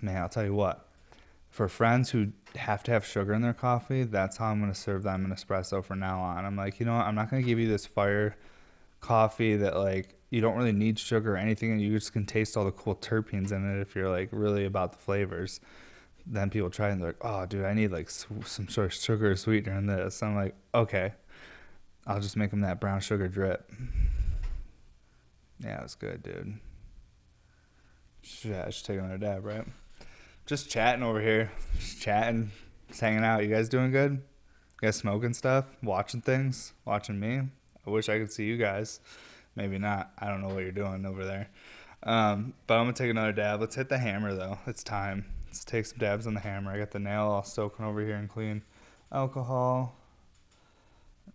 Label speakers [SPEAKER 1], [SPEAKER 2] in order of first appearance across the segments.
[SPEAKER 1] man, I'll tell you what. For friends who have to have sugar in their coffee, that's how I'm gonna serve them an espresso from now on. I'm like, you know what? I'm not gonna give you this fire coffee that like you don't really need sugar or anything, and you just can taste all the cool terpenes in it if you're like really about the flavors. Then people try and they're like, oh, dude, I need like some sort of sugar sweetener in this. I'm like, okay, I'll just make them that brown sugar drip. Yeah, it was good, dude. Yeah, I should take another dab, right? Just chatting over here, just chatting, just hanging out. You guys doing good? You guys smoking stuff, watching things, watching me. I wish I could see you guys. Maybe not. I don't know what you're doing over there. Um, but I'm gonna take another dab. Let's hit the hammer though. It's time. Let's take some dabs on the hammer. I got the nail all soaking over here and clean. Alcohol.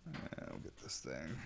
[SPEAKER 1] We'll get this thing.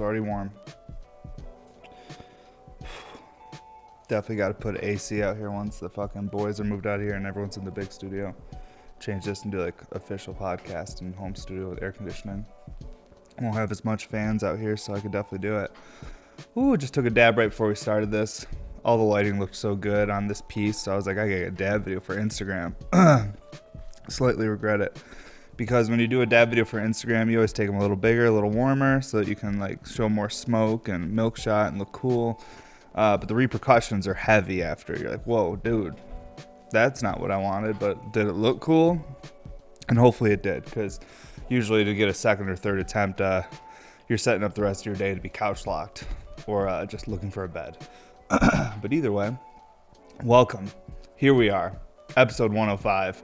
[SPEAKER 1] Already warm. Definitely got to put AC out here once the fucking boys are moved out here and everyone's in the big studio. Change this into like official podcast and home studio with air conditioning. Won't have as much fans out here, so I could definitely do it. Ooh, just took a dab right before we started this. All the lighting looked so good on this piece, so I was like, I gotta get a dab video for Instagram. Slightly regret it because when you do a dab video for Instagram, you always take them a little bigger, a little warmer, so that you can like show more smoke and milk shot and look cool. Uh, but the repercussions are heavy after. You're like, whoa, dude, that's not what I wanted. But did it look cool? And hopefully it did, because usually to get a second or third attempt, uh, you're setting up the rest of your day to be couch locked or uh, just looking for a bed. but either way, welcome. Here we are, episode 105.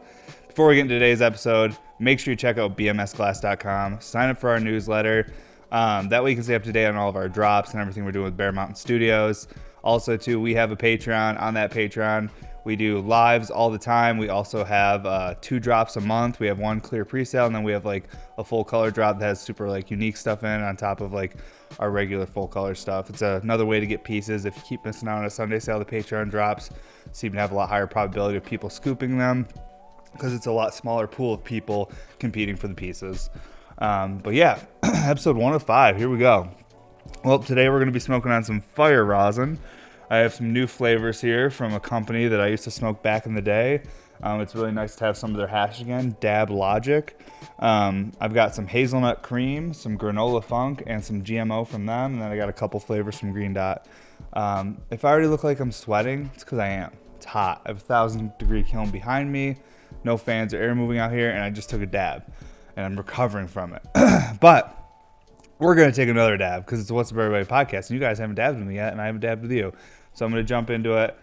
[SPEAKER 1] Before we get into today's episode, make sure you check out bmsglass.com. Sign up for our newsletter. Um, that way you can stay up to date on all of our drops and everything we're doing with Bear Mountain Studios. Also, too, we have a Patreon. On that Patreon, we do lives all the time. We also have uh, two drops a month. We have one clear pre-sale, and then we have like a full color drop that has super like unique stuff in on top of like our regular full color stuff. It's another way to get pieces. If you keep missing out on a Sunday sale, the Patreon drops seem to have a lot higher probability of people scooping them because it's a lot smaller pool of people competing for the pieces. Um, but yeah, episode 105, here we go. Well, today we're going to be smoking on some fire rosin. I have some new flavors here from a company that I used to smoke back in the day. Um, it's really nice to have some of their hash again, Dab Logic. Um, I've got some hazelnut cream, some granola funk, and some GMO from them. And then I got a couple flavors from Green Dot. Um, if I already look like I'm sweating, it's because I am. It's hot. I have a thousand degree kiln behind me no fans or air moving out here, and I just took a dab, and I'm recovering from it. but we're gonna take another dab because it's What's Up Everybody podcast, and you guys haven't dabbed with me yet, and I haven't dabbed with you, so I'm gonna jump into it,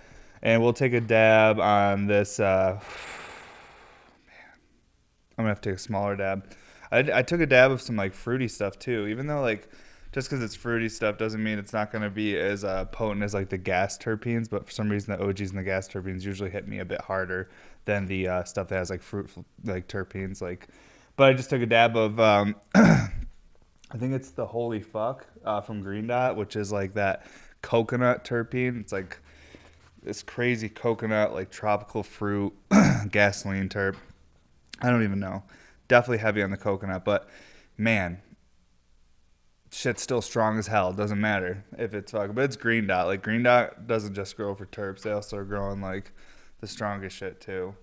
[SPEAKER 1] and we'll take a dab on this. Uh, man, I'm gonna have to take a smaller dab. I, I took a dab of some like fruity stuff too, even though like just because it's fruity stuff doesn't mean it's not going to be as uh, potent as like the gas terpenes. But for some reason, the OGs and the gas terpenes usually hit me a bit harder than the uh, stuff that has like fruit like terpenes. Like, but I just took a dab of um, I think it's the Holy Fuck uh, from Green Dot, which is like that coconut terpene. It's like this crazy coconut, like tropical fruit, gasoline terp. I don't even know. Definitely heavy on the coconut, but man, shit's still strong as hell. Doesn't matter if it's fuck, but it's Green Dot. Like Green Dot doesn't just grow for terps; they also are growing like the strongest shit too.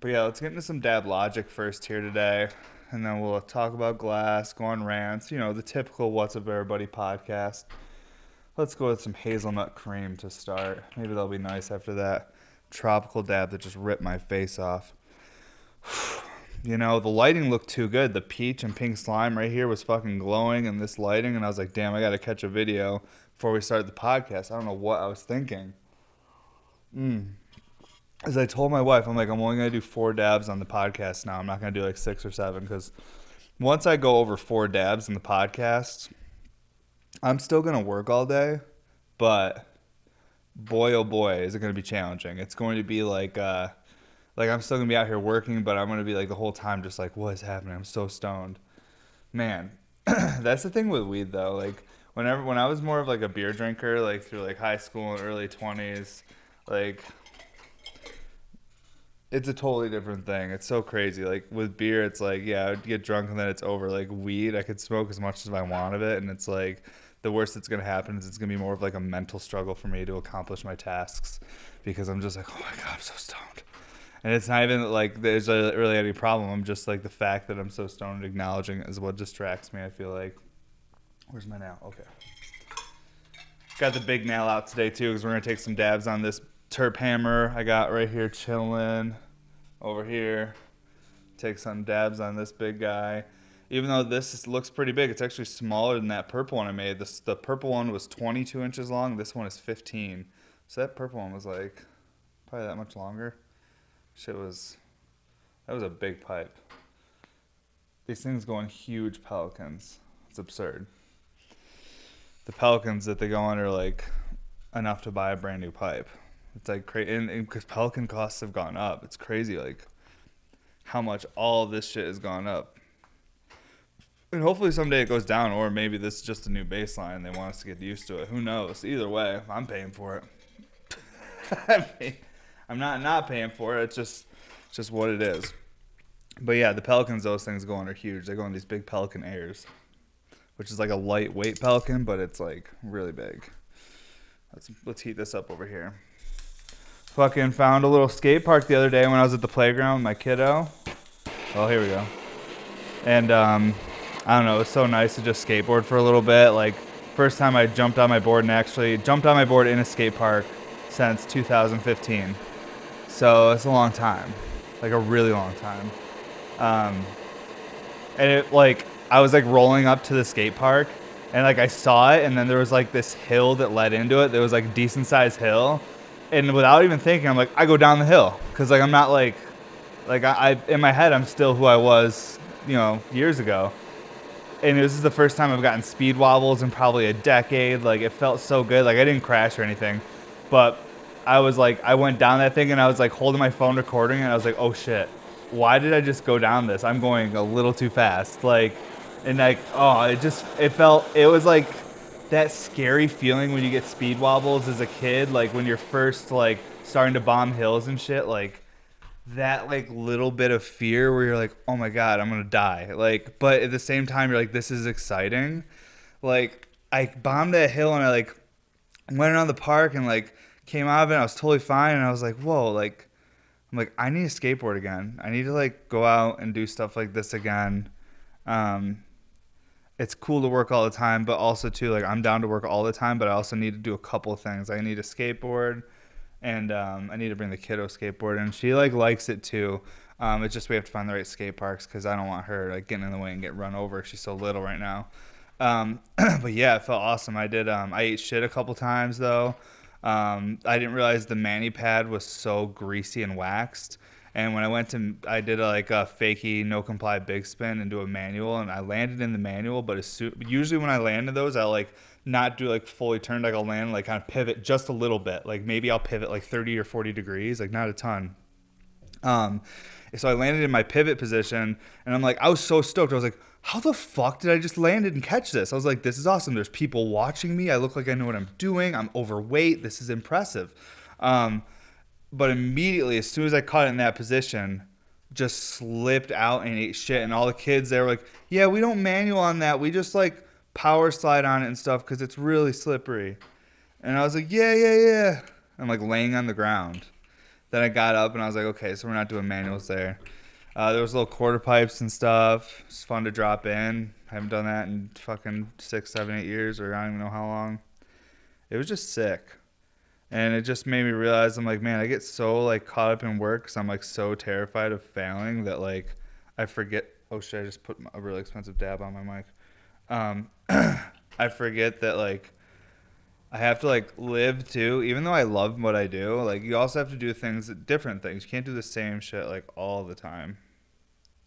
[SPEAKER 1] But yeah, let's get into some dab logic first here today, and then we'll talk about glass, go on rants, you know, the typical What's Up Everybody podcast. Let's go with some hazelnut cream to start. Maybe that'll be nice after that tropical dab that just ripped my face off. you know, the lighting looked too good. The peach and pink slime right here was fucking glowing in this lighting, and I was like, damn, I gotta catch a video before we start the podcast. I don't know what I was thinking. Mm as I told my wife, I'm like, I'm only gonna do four dabs on the podcast now. I'm not gonna do like six or seven because once I go over four dabs in the podcast, I'm still gonna work all day, but boy oh boy is it gonna be challenging. It's going to be like uh, like I'm still gonna be out here working, but I'm gonna be like the whole time just like, what is happening? I'm so stoned. Man, that's the thing with weed though. Like whenever when I was more of like a beer drinker, like through like high school and early twenties, like it's a totally different thing. It's so crazy. Like with beer, it's like yeah, I'd get drunk and then it's over. Like weed, I could smoke as much as I want of it, and it's like the worst that's gonna happen is it's gonna be more of like a mental struggle for me to accomplish my tasks because I'm just like, oh my god, I'm so stoned. And it's not even like there's really any problem. I'm just like the fact that I'm so stoned, acknowledging is what distracts me. I feel like. Where's my nail? Okay. Got the big nail out today too, because we're gonna take some dabs on this terp hammer I got right here chilling over here. Take some dabs on this big guy. Even though this is, looks pretty big, it's actually smaller than that purple one I made. This the purple one was 22 inches long. This one is 15. So that purple one was like probably that much longer. Shit was that was a big pipe. These things go in huge pelicans. It's absurd. The pelicans that they go on are like enough to buy a brand new pipe. It's like crazy, and because pelican costs have gone up, it's crazy. Like how much all this shit has gone up. And hopefully someday it goes down, or maybe this is just a new baseline. They want us to get used to it. Who knows? Either way, I'm paying for it. I mean, I'm not not paying for it. It's just just what it is. But yeah, the pelicans, those things go on are huge. They go on these big pelican airs, which is like a lightweight pelican, but it's like really big. Let's let's heat this up over here. Fucking found a little skate park the other day when I was at the playground with my kiddo. Oh, here we go. And um, I don't know, it was so nice to just skateboard for a little bit. Like first time I jumped on my board and actually jumped on my board in a skate park since 2015. So it's a long time, like a really long time. Um, and it like I was like rolling up to the skate park and like I saw it and then there was like this hill that led into it. There was like a decent sized hill, and without even thinking, I'm like I go down the hill because like I'm not like like I, I in my head I'm still who I was you know years ago. And this is the first time I've gotten speed wobbles in probably a decade. Like it felt so good. Like I didn't crash or anything, but I was like, I went down that thing and I was like holding my phone recording and I was like, oh shit, why did I just go down this? I'm going a little too fast. Like, and like, oh, it just, it felt, it was like that scary feeling when you get speed wobbles as a kid, like when you're first like starting to bomb hills and shit, like that like little bit of fear where you're like, oh my God, I'm gonna die. Like, but at the same time, you're like, this is exciting. Like, I bombed that hill and I like went around the park and like, came out of it. I was totally fine, and I was like, whoa, like, I'm like, I need a skateboard again. I need to like go out and do stuff like this again. Um, it's cool to work all the time, but also too like I'm down to work all the time, but I also need to do a couple things. I need a skateboard, and um, I need to bring the kiddo skateboard, and she like likes it too. Um, it's just we have to find the right skate parks because I don't want her like getting in the way and get run over. She's so little right now. Um, but yeah, it felt awesome. I did. Um, I ate shit a couple times though. Um, I didn't realize the mani pad was so greasy and waxed. And when I went to, I did a, like a fakey no comply big spin and do a manual, and I landed in the manual. But usually when I land in those, I like not do like fully turned. Like I'll land like kind of pivot just a little bit. Like maybe I'll pivot like 30 or 40 degrees, like not a ton. Um, so I landed in my pivot position, and I'm like, I was so stoked. I was like, how the fuck did I just land and catch this? I was like, this is awesome. There's people watching me. I look like I know what I'm doing. I'm overweight. This is impressive. Um, but immediately, as soon as I caught it in that position, just slipped out and ate shit. And all the kids there were like, yeah, we don't manual on that. We just like power slide on it and stuff because it's really slippery. And I was like, yeah, yeah, yeah. I'm like laying on the ground. Then I got up and I was like, okay, so we're not doing manuals there. Uh, there was little quarter pipes and stuff. It's fun to drop in. I haven't done that in fucking six, seven, eight years, or I don't even know how long. It was just sick, and it just made me realize I'm like, man, I get so like caught up in work because I'm like so terrified of failing that like I forget. Oh shit! I just put a really expensive dab on my mic. Um, I forget that like I have to like live too, even though I love what I do. Like you also have to do things, different things. You can't do the same shit like all the time.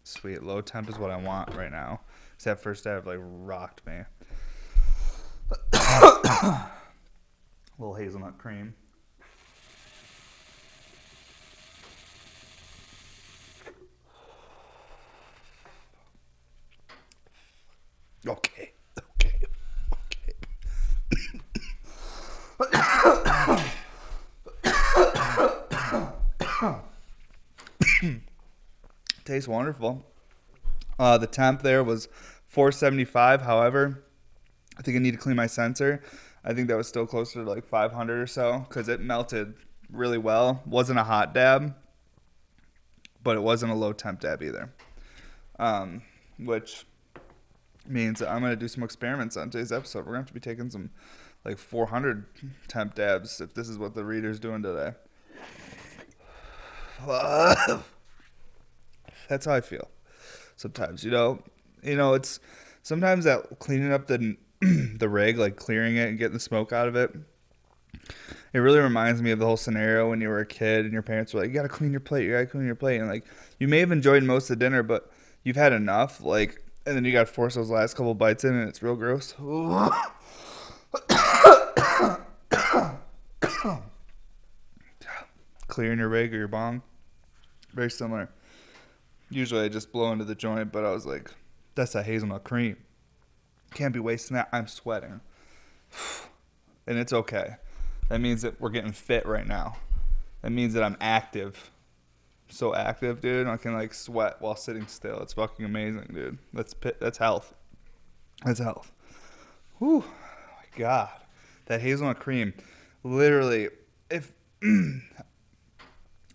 [SPEAKER 1] Sweet, low temp is what I want right now. Cause that first dab like rocked me. a little hazelnut cream. Okay, okay, okay. Tastes wonderful. Uh, the temp there was 475. However, I think I need to clean my sensor. I think that was still closer to like 500 or so because it melted really well. Wasn't a hot dab, but it wasn't a low temp dab either. Um, which means I'm gonna do some experiments on today's episode. We're gonna have to be taking some like 400 temp dabs if this is what the reader's doing today. That's how I feel. Sometimes, you know, you know, it's sometimes that cleaning up the the rig, like clearing it and getting the smoke out of it. It really reminds me of the whole scenario when you were a kid and your parents were like, "You gotta clean your plate. You gotta clean your plate." And like, you may have enjoyed most of the dinner, but you've had enough. Like, and then you got to force those last couple bites in, and it's real gross. Clearing your rig or your bong, very similar. Usually I just blow into the joint, but I was like, that's a hazelnut cream. Can't be wasting that. I'm sweating. And it's okay. That means that we're getting fit right now. That means that I'm active. So active, dude. I can like sweat while sitting still. It's fucking amazing, dude. That's pit, that's health. That's health. Whew. Oh my God. That hazelnut cream. Literally, if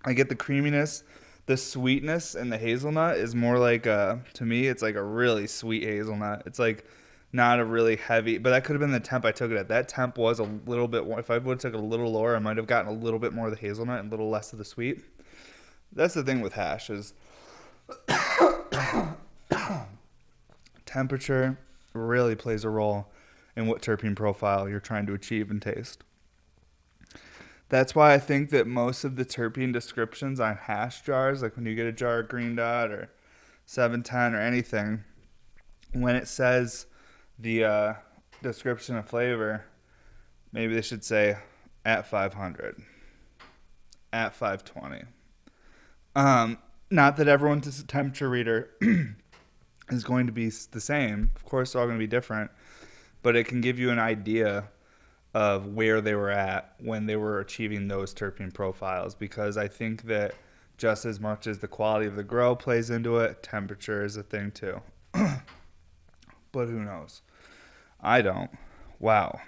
[SPEAKER 1] I get the creaminess the sweetness and the hazelnut is more like uh to me it's like a really sweet hazelnut. It's like not a really heavy, but that could have been the temp I took it at. That temp was a little bit. If I would have took it a little lower, I might have gotten a little bit more of the hazelnut and a little less of the sweet. That's the thing with hash is temperature really plays a role in what terpene profile you're trying to achieve and taste. That's why I think that most of the terpene descriptions on hash jars, like when you get a jar of Green Dot or 710 or anything, when it says the uh, description of flavor, maybe they should say at 500, at 520. Um, not that everyone's temperature reader is going to be the same. Of course, they're all going to be different, but it can give you an idea of where they were at when they were achieving those terpene profiles because I think that just as much as the quality of the grow plays into it, temperature is a thing too. but who knows? I don't. Wow.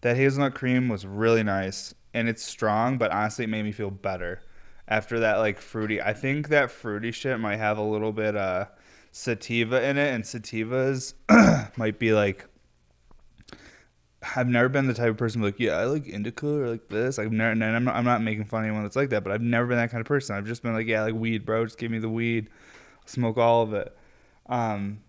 [SPEAKER 1] That hazelnut cream was really nice and it's strong, but honestly it made me feel better after that like fruity. I think that fruity shit might have a little bit uh sativa in it and sativas might be like I've never been the type of person like, yeah, I like indica or like this. I've never, and I'm not, I'm not making fun of anyone that's like that, but I've never been that kind of person. I've just been like, yeah, like weed, bro. Just give me the weed, smoke all of it. Um,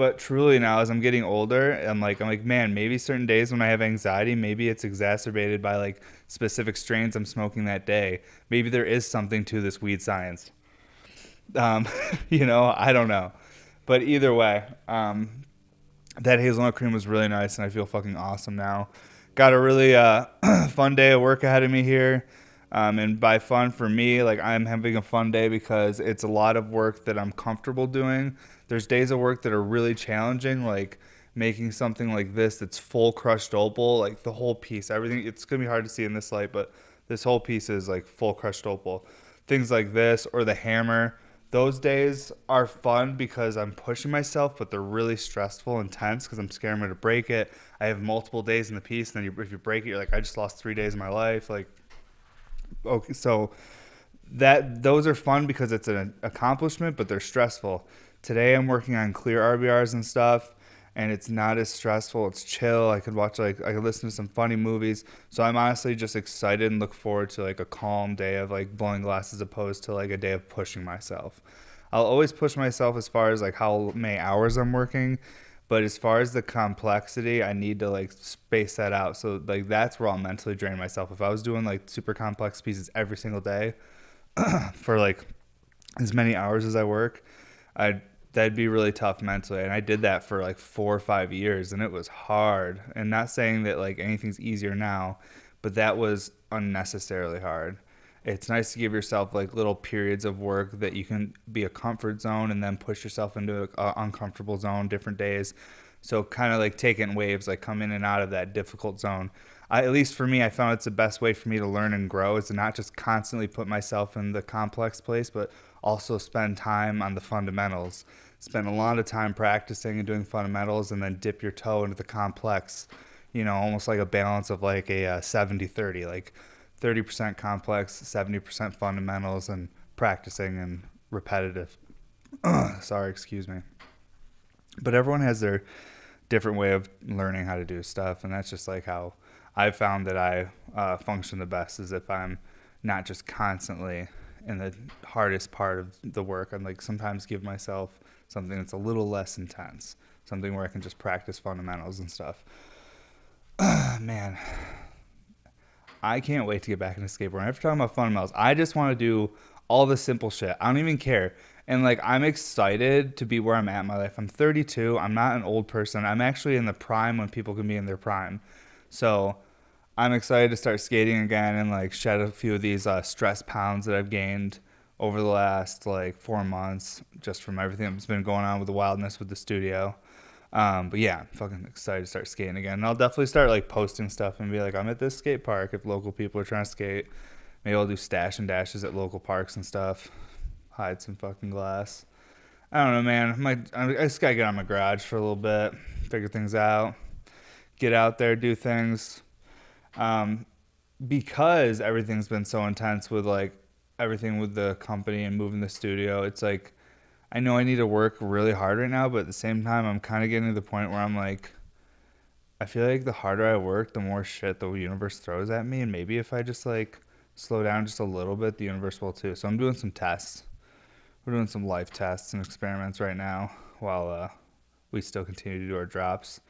[SPEAKER 1] but truly now, as I'm getting older, I'm like, I'm like, man, maybe certain days when I have anxiety, maybe it's exacerbated by like specific strains I'm smoking that day. Maybe there is something to this weed science. Um, you know, I don't know, but either way, um, that hazelnut cream was really nice, and I feel fucking awesome now. Got a really uh, fun day of work ahead of me here. Um, and by fun for me, like I'm having a fun day because it's a lot of work that I'm comfortable doing. There's days of work that are really challenging, like making something like this that's full crushed opal, like the whole piece, everything. It's gonna be hard to see in this light, but this whole piece is like full crushed opal. Things like this or the hammer those days are fun because I'm pushing myself, but they're really stressful and tense because I'm scared I'm to break it. I have multiple days in the piece, and then you, if you break it, you're like, I just lost three days of my life. Like, okay, so that those are fun because it's an accomplishment, but they're stressful. Today I'm working on clear RBRs and stuff and it's not as stressful. It's chill. I could watch like I could listen to some funny movies. So I'm honestly just excited and look forward to like a calm day of like blowing glass as opposed to like a day of pushing myself. I'll always push myself as far as like how many hours I'm working, but as far as the complexity, I need to like space that out. So like that's where I'll mentally drain myself. If I was doing like super complex pieces every single day for like as many hours as I work, I'd that'd be really tough mentally and i did that for like four or five years and it was hard and not saying that like anything's easier now but that was unnecessarily hard it's nice to give yourself like little periods of work that you can be a comfort zone and then push yourself into an uncomfortable zone different days so kind of like taking waves like come in and out of that difficult zone I, at least for me, I found it's the best way for me to learn and grow is to not just constantly put myself in the complex place, but also spend time on the fundamentals. Spend a lot of time practicing and doing fundamentals, and then dip your toe into the complex. You know, almost like a balance of like a uh, 70 30, like 30% complex, 70% fundamentals, and practicing and repetitive. Sorry, excuse me. But everyone has their different way of learning how to do stuff, and that's just like how I've found that I uh, function the best is if I'm not just constantly in the hardest part of the work. I'm like sometimes give myself something that's a little less intense, something where I can just practice fundamentals and stuff. Man, I can't wait to get back into skateboarding. After talking about fundamentals, I just want to do all the simple shit. I don't even care. And like I'm excited to be where I'm at in my life. I'm 32. I'm not an old person. I'm actually in the prime when people can be in their prime. So I'm excited to start skating again and like shed a few of these uh, stress pounds that I've gained over the last like four months just from everything that's been going on with the wildness with the studio. Um, but yeah, I'm fucking excited to start skating again. And I'll definitely start like posting stuff and be like, I'm at this skate park if local people are trying to skate. Maybe I'll do stash and dashes at local parks and stuff. Hide some fucking glass. I don't know, man. My, I just gotta get of my garage for a little bit, figure things out, get out there, do things. Um, because everything's been so intense with like everything with the company and moving the studio, it's like I know I need to work really hard right now, but at the same time, I'm kind of getting to the point where I'm like, I feel like the harder I work, the more shit the universe throws at me, and maybe if I just like slow down just a little bit, the universe will too. So I'm doing some tests. We're doing some life tests and experiments right now while uh, we still continue to do our drops.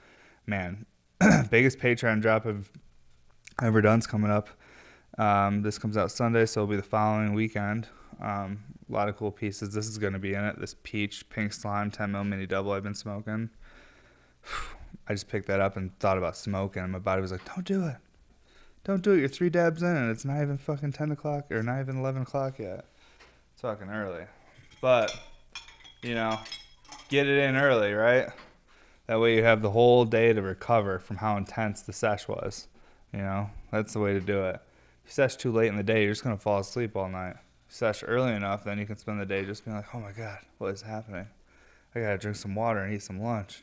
[SPEAKER 1] Man, biggest Patreon drop I've ever done's coming up. Um, this comes out Sunday, so it'll be the following weekend. Um, a lot of cool pieces. This is going to be in it. This peach pink slime 10 mil mini double I've been smoking. I just picked that up and thought about smoking, my body was like, "Don't do it." Don't do it. You're three dabs in, and it's not even fucking ten o'clock or not even eleven o'clock yet. It's fucking early, but you know, get it in early, right? That way you have the whole day to recover from how intense the sesh was. You know, that's the way to do it. If you sesh too late in the day, you're just gonna fall asleep all night. Sesh early enough, then you can spend the day just being like, "Oh my god, what is happening? I gotta drink some water and eat some lunch."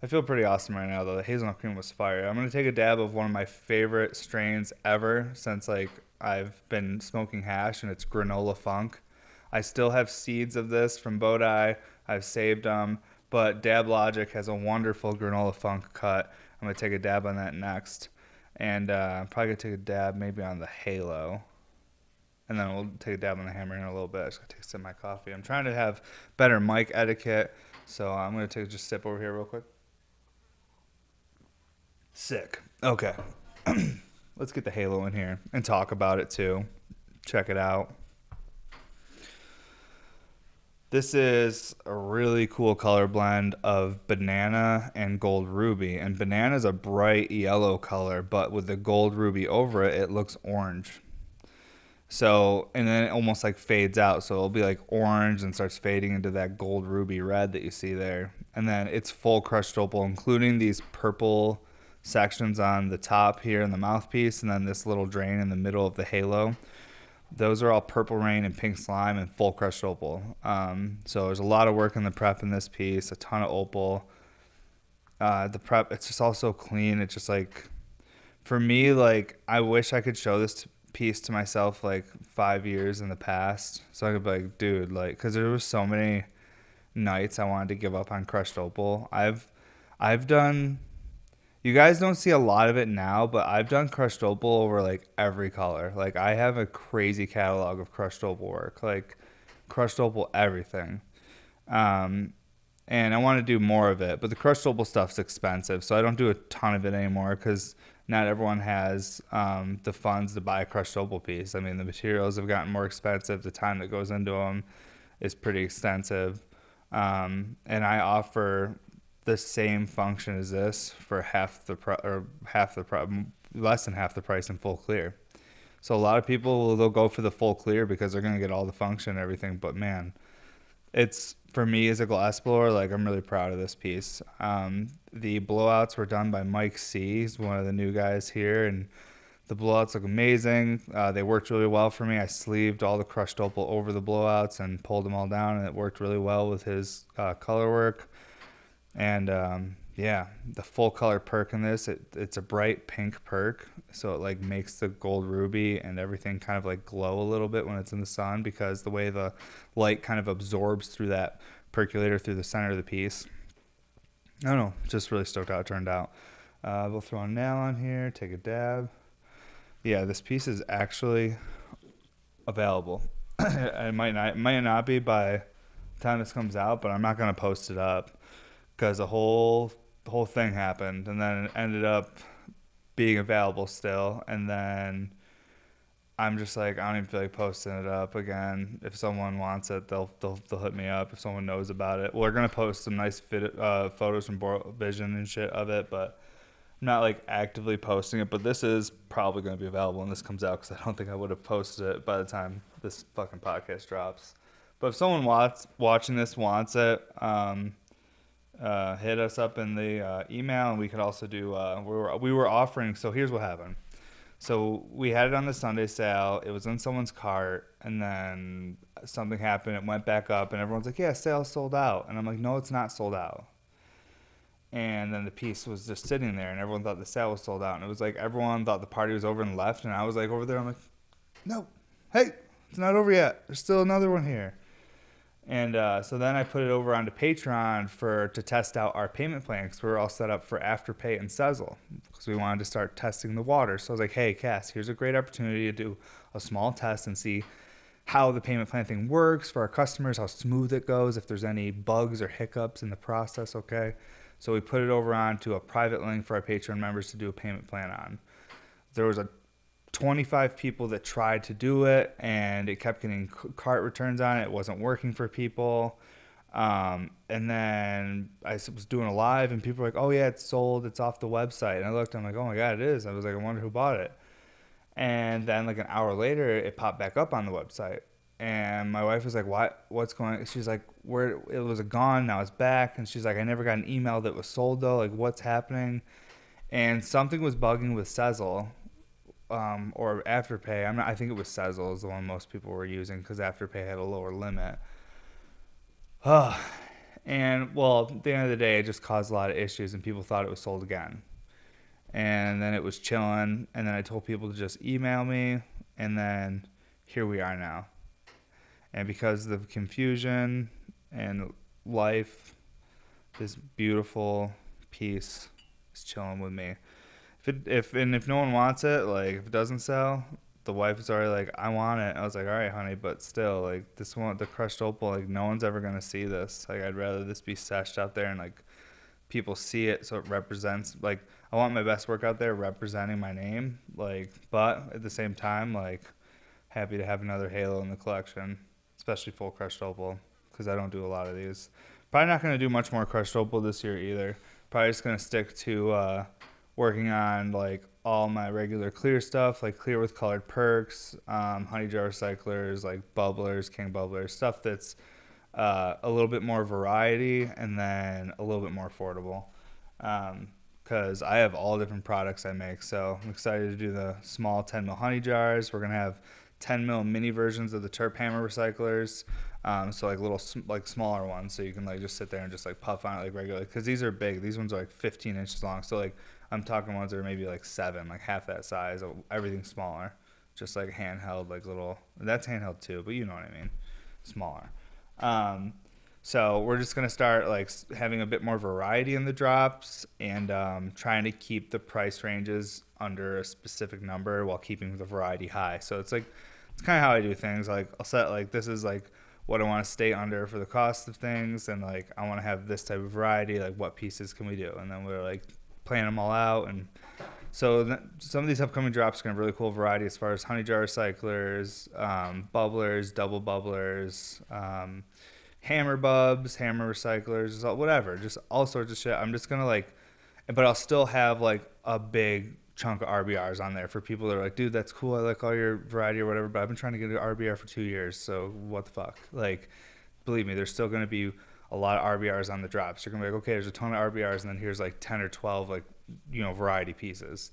[SPEAKER 1] I feel pretty awesome right now though. The hazelnut cream was fire. I'm gonna take a dab of one of my favorite strains ever since like I've been smoking hash, and it's granola funk. I still have seeds of this from Bodhi. I've saved them, but Dab Logic has a wonderful granola funk cut. I'm gonna take a dab on that next, and uh, I'm probably gonna take a dab maybe on the Halo, and then we'll take a dab on the Hammer in a little bit. I just gotta take a sip of my coffee. I'm trying to have better mic etiquette, so I'm gonna take just sip over here real quick. Sick. Okay. Let's get the Halo in here and talk about it too. Check it out. This is a really cool color blend of banana and gold ruby. And banana is a bright yellow color, but with the gold ruby over it, it looks orange. So, and then it almost like fades out. So it'll be like orange and starts fading into that gold ruby red that you see there. And then it's full crushed opal, including these purple sections on the top here in the mouthpiece, and then this little drain in the middle of the halo. Those are all purple rain and pink slime and full crushed opal. Um, so there's a lot of work in the prep in this piece, a ton of opal. Uh, the prep, it's just all so clean. It's just like, for me, like I wish I could show this piece to myself like five years in the past, so I could be like, dude, like, because there was so many nights I wanted to give up on crushed opal. I've, I've done you guys don't see a lot of it now, but I've done crushed opal over like every color. Like I have a crazy catalog of crushed opal work, like crushed opal everything. Um, and I want to do more of it, but the crushed opal stuff's expensive, so I don't do a ton of it anymore because not everyone has um, the funds to buy a crushed opal piece. I mean, the materials have gotten more expensive. The time that goes into them is pretty extensive. Um, and I offer the same function as this for half the pro- or half the less than half the price in full clear. So a lot of people will they'll go for the full clear because they're gonna get all the function and everything. But man, it's for me as a glass blower, like I'm really proud of this piece. Um, the blowouts were done by Mike C. He's one of the new guys here, and the blowouts look amazing. Uh, they worked really well for me. I sleeved all the crushed opal over the blowouts and pulled them all down, and it worked really well with his uh, color work. And um, yeah, the full color perk in this, it, it's a bright pink perk, so it like makes the gold ruby and everything kind of like glow a little bit when it's in the sun because the way the light kind of absorbs through that percolator through the center of the piece. I don't know, just really stoked how it turned out. Uh, we'll throw a nail on here, take a dab. Yeah, this piece is actually available. it might not, it might not be by the time this comes out, but I'm not gonna post it up because the whole the whole thing happened, and then it ended up being available still, and then I'm just like I don't even feel like posting it up again. If someone wants it, they'll they'll, they'll hit me up. If someone knows about it, we're gonna post some nice fit, uh, photos from Boral Vision and shit of it, but I'm not like actively posting it. But this is probably gonna be available when this comes out because I don't think I would have posted it by the time this fucking podcast drops. But if someone wants watching this wants it, um, uh, hit us up in the uh, email, and we could also do. Uh, we were we were offering. So here's what happened. So we had it on the Sunday sale. It was in someone's cart, and then something happened. It went back up, and everyone's like, "Yeah, sale sold out." And I'm like, "No, it's not sold out." And then the piece was just sitting there, and everyone thought the sale was sold out. And it was like everyone thought the party was over and left, and I was like over there. I'm like, "No, hey, it's not over yet. There's still another one here." And uh, so then I put it over onto Patreon for to test out our payment plan because we were all set up for Afterpay and Sezzle because we wanted to start testing the water. So I was like, hey, Cass, here's a great opportunity to do a small test and see how the payment plan thing works for our customers, how smooth it goes, if there's any bugs or hiccups in the process, okay? So we put it over onto a private link for our Patreon members to do a payment plan on. There was a 25 people that tried to do it and it kept getting cart returns on it. It wasn't working for people. Um, and then I was doing a live and people were like, oh, yeah, it's sold. It's off the website. And I looked, I'm like, oh my God, it is. I was like, I wonder who bought it. And then like an hour later, it popped back up on the website. And my wife was like, "What? What's going?" She's like, "Where it was gone, now it's back." And she's like, "I never got an email that was sold though. Like, what's happening?" And something was bugging with Sezzle, um, or Afterpay. I'm not, I think it was Sezzle is the one most people were using because Afterpay had a lower limit. Oh, and well, at the end of the day, it just caused a lot of issues, and people thought it was sold again. And then it was chilling, and then I told people to just email me, and then here we are now. And because of the confusion and life, this beautiful piece is chilling with me if it, if and if no one wants it, like if it doesn't sell, the wife is already like, I want it. I was like, all right, honey, but still, like this one, the crushed opal, like no one's ever gonna see this. Like I'd rather this be seshed out there and like people see it so it represents like I want my best work out there representing my name. Like, but at the same time, like happy to have another halo in the collection, especially full crushed opal because I don't do a lot of these. Probably not gonna do much more crushed opal this year either. Probably just gonna stick to. Uh, working on like all my regular clear stuff, like clear with colored perks, um, honey jar recyclers, like bubblers, king bubblers, stuff that's uh, a little bit more variety and then a little bit more affordable. Because um, I have all different products I make, so I'm excited to do the small 10 mil honey jars. We're gonna have 10 mil mini versions of the Terp Hammer recyclers. Um, so like little like smaller ones, so you can like just sit there and just like puff on it like regularly. Because these are big. These ones are like 15 inches long. So like I'm talking ones that are maybe like seven, like half that size. Everything smaller, just like handheld, like little. That's handheld too, but you know what I mean, smaller. Um, so we're just gonna start like having a bit more variety in the drops and um, trying to keep the price ranges under a specific number while keeping the variety high. So it's like it's kind of how I do things. Like I'll set like this is like what I want to stay under for the cost of things, and like I want to have this type of variety. Like what pieces can we do? And then we're like plan them all out. And so th- some of these upcoming drops are going to have really cool variety as far as honey jar recyclers, um, bubblers, double bubblers, um, hammer bubs, hammer recyclers, whatever, just all sorts of shit. I'm just going to like, but I'll still have like a big chunk of RBRs on there for people that are like, dude, that's cool. I like all your variety or whatever, but I've been trying to get an RBR for two years. So what the fuck? Like, believe me, there's still going to be a lot of RBRs on the drops. You're to be like, okay, there's a ton of RBRs, and then here's like 10 or 12 like you know variety pieces.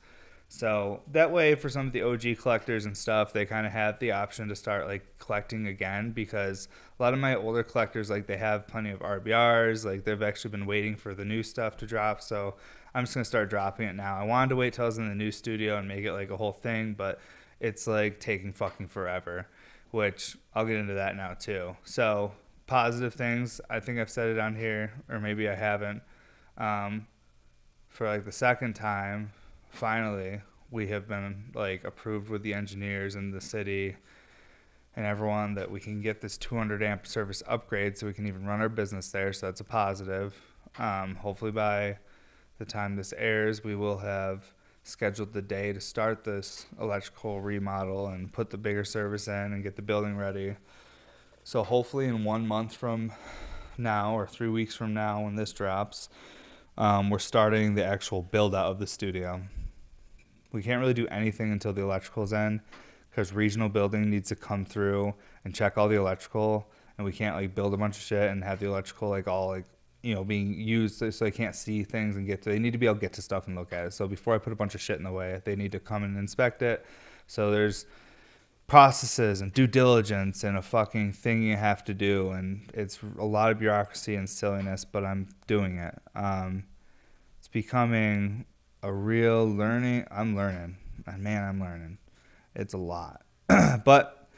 [SPEAKER 1] So that way, for some of the OG collectors and stuff, they kind of have the option to start like collecting again because a lot of my older collectors, like they have plenty of RBRs, like they've actually been waiting for the new stuff to drop. So I'm just gonna start dropping it now. I wanted to wait till I was in the new studio and make it like a whole thing, but it's like taking fucking forever, which I'll get into that now too. So positive things, I think I've said it on here, or maybe I haven't. Um, for like the second time finally we have been like approved with the engineers and the city and everyone that we can get this 200 amp service upgrade so we can even run our business there. So that's a positive. Um, hopefully by the time this airs we will have scheduled the day to start this electrical remodel and put the bigger service in and get the building ready so hopefully in one month from now or three weeks from now when this drops um, we're starting the actual build out of the studio. We can't really do anything until the electrical's in because regional building needs to come through and check all the electrical and we can't like build a bunch of shit and have the electrical like all like you know being used so they can't see things and get to they need to be able to get to stuff and look at it. So before i put a bunch of shit in the way they need to come and inspect it. So there's processes and due diligence and a fucking thing you have to do and it's a lot of bureaucracy and silliness but i'm doing it um, it's becoming a real learning. I'm learning. Man, I'm learning. It's a lot. but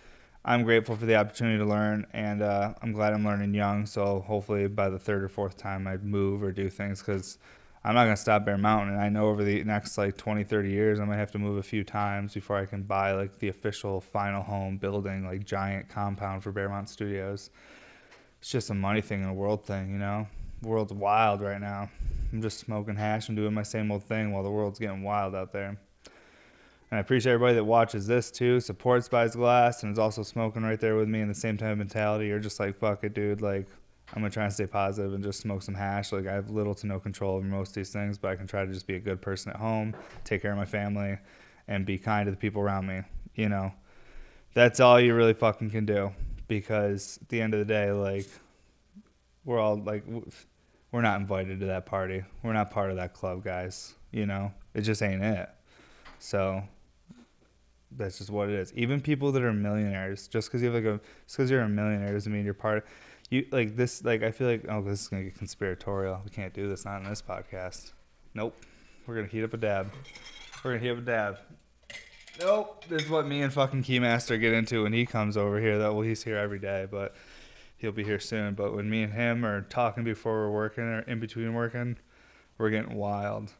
[SPEAKER 1] I'm grateful for the opportunity to learn, and uh, I'm glad I'm learning young. So hopefully by the third or fourth time I move or do things, because I'm not gonna stop Bear Mountain. And I know over the next like 20, 30 years, I might have to move a few times before I can buy like the official final home building, like giant compound for Bear Mountain Studios. It's just a money thing and a world thing, you know. The world's wild right now. I'm just smoking hash and doing my same old thing while the world's getting wild out there. And I appreciate everybody that watches this too, supports Buys Glass, and is also smoking right there with me in the same type of mentality. You're just like, fuck it, dude. Like, I'm gonna try and stay positive and just smoke some hash. Like, I have little to no control over most of these things, but I can try to just be a good person at home, take care of my family, and be kind to the people around me. You know, that's all you really fucking can do. Because at the end of the day, like, we're all like, we're not invited to that party. We're not part of that club, guys. You know, it just ain't it. So that's just what it is. Even people that are millionaires, just because you have like a, just because you're a millionaire doesn't mean you're part. Of, you like this. Like I feel like oh, this is gonna get conspiratorial. We can't do this not in this podcast. Nope. We're gonna heat up a dab. We're gonna heat up a dab. Nope. This is what me and fucking Keymaster get into when he comes over here. That well, he's here every day, but he'll be here soon. But when me and him are talking before we're working or in between working, we're getting wild.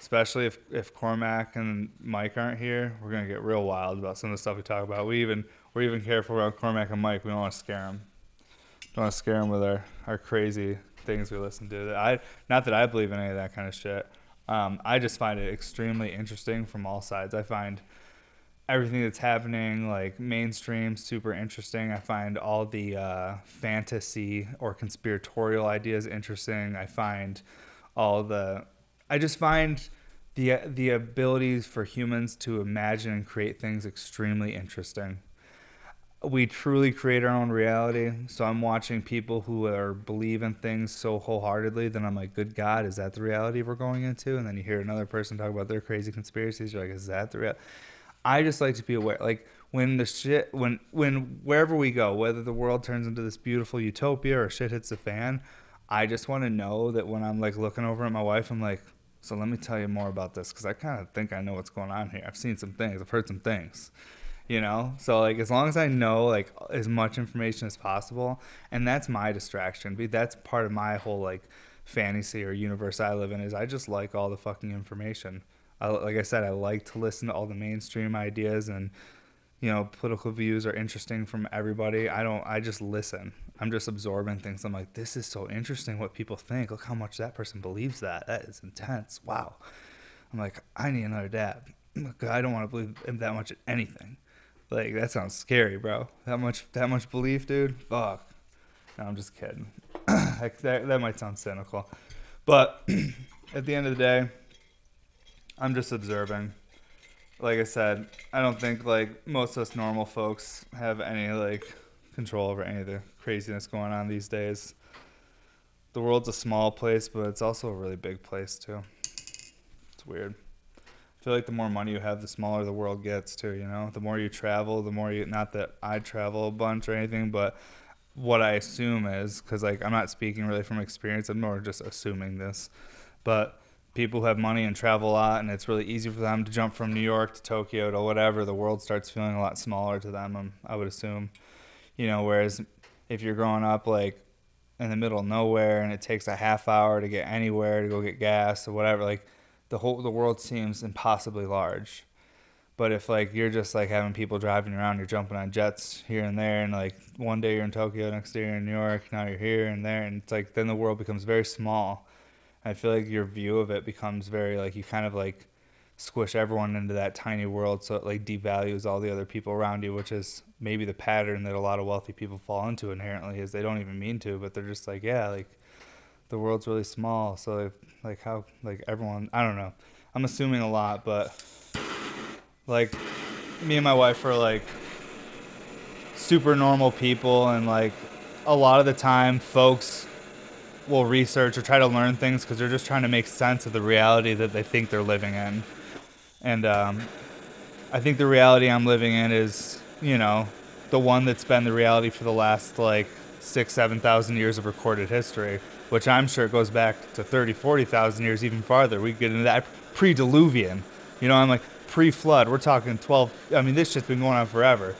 [SPEAKER 1] Especially if, if Cormac and Mike aren't here, we're gonna get real wild about some of the stuff we talk about. We even we're even careful around Cormac and Mike. We don't want to scare them. Don't want to scare them with our, our crazy things we listen to. I not that I believe in any of that kind of shit. Um, I just find it extremely interesting from all sides. I find everything that's happening, like mainstream, super interesting. I find all the uh, fantasy or conspiratorial ideas interesting. I find all the, I just find the the abilities for humans to imagine and create things extremely interesting. We truly create our own reality. So I'm watching people who are believe in things so wholeheartedly that I'm like, good God, is that the reality we're going into? And then you hear another person talk about their crazy conspiracies. You're like, is that the real? I just like to be aware. Like when the shit, when when wherever we go, whether the world turns into this beautiful utopia or shit hits the fan, I just want to know that when I'm like looking over at my wife, I'm like, so let me tell you more about this because I kind of think I know what's going on here. I've seen some things. I've heard some things. You know, so like as long as I know like as much information as possible, and that's my distraction. That's part of my whole like fantasy or universe I live in is I just like all the fucking information. I, like I said, I like to listen to all the mainstream ideas and you know political views are interesting from everybody. I don't. I just listen. I'm just absorbing things. I'm like, this is so interesting what people think. Look how much that person believes that. That is intense. Wow. I'm like, I need another dab. I don't want to believe that much in anything. Like that sounds scary, bro. That much that much belief, dude. Fuck. No, I'm just kidding. that, that might sound cynical, but at the end of the day I'm just observing. Like I said, I don't think like most of us normal folks have any like control over any of the craziness going on these days. The world's a small place, but it's also a really big place too. It's weird. I feel like the more money you have, the smaller the world gets too. You know, the more you travel, the more you. Not that I travel a bunch or anything, but what I assume is because like I'm not speaking really from experience. I'm more just assuming this, but people who have money and travel a lot, and it's really easy for them to jump from New York to Tokyo to whatever. The world starts feeling a lot smaller to them. Um, I would assume, you know. Whereas if you're growing up like in the middle of nowhere and it takes a half hour to get anywhere to go get gas or whatever, like the whole the world seems impossibly large. But if like you're just like having people driving around, you're jumping on jets here and there, and like one day you're in Tokyo, next day you're in New York, now you're here and there, and it's like then the world becomes very small. I feel like your view of it becomes very like you kind of like squish everyone into that tiny world, so it like devalues all the other people around you, which is maybe the pattern that a lot of wealthy people fall into inherently. Is they don't even mean to, but they're just like, yeah, like the world's really small, so like, like how like everyone, I don't know. I'm assuming a lot, but like me and my wife are like super normal people and like a lot of the time folks will research or try to learn things because they're just trying to make sense of the reality that they think they're living in and um, i think the reality i'm living in is you know the one that's been the reality for the last like six seven thousand years of recorded history which i'm sure goes back to 30 40000 years even farther we get into that pre-diluvian you know i'm like pre-flood. We're talking 12. I mean, this shit's been going on forever.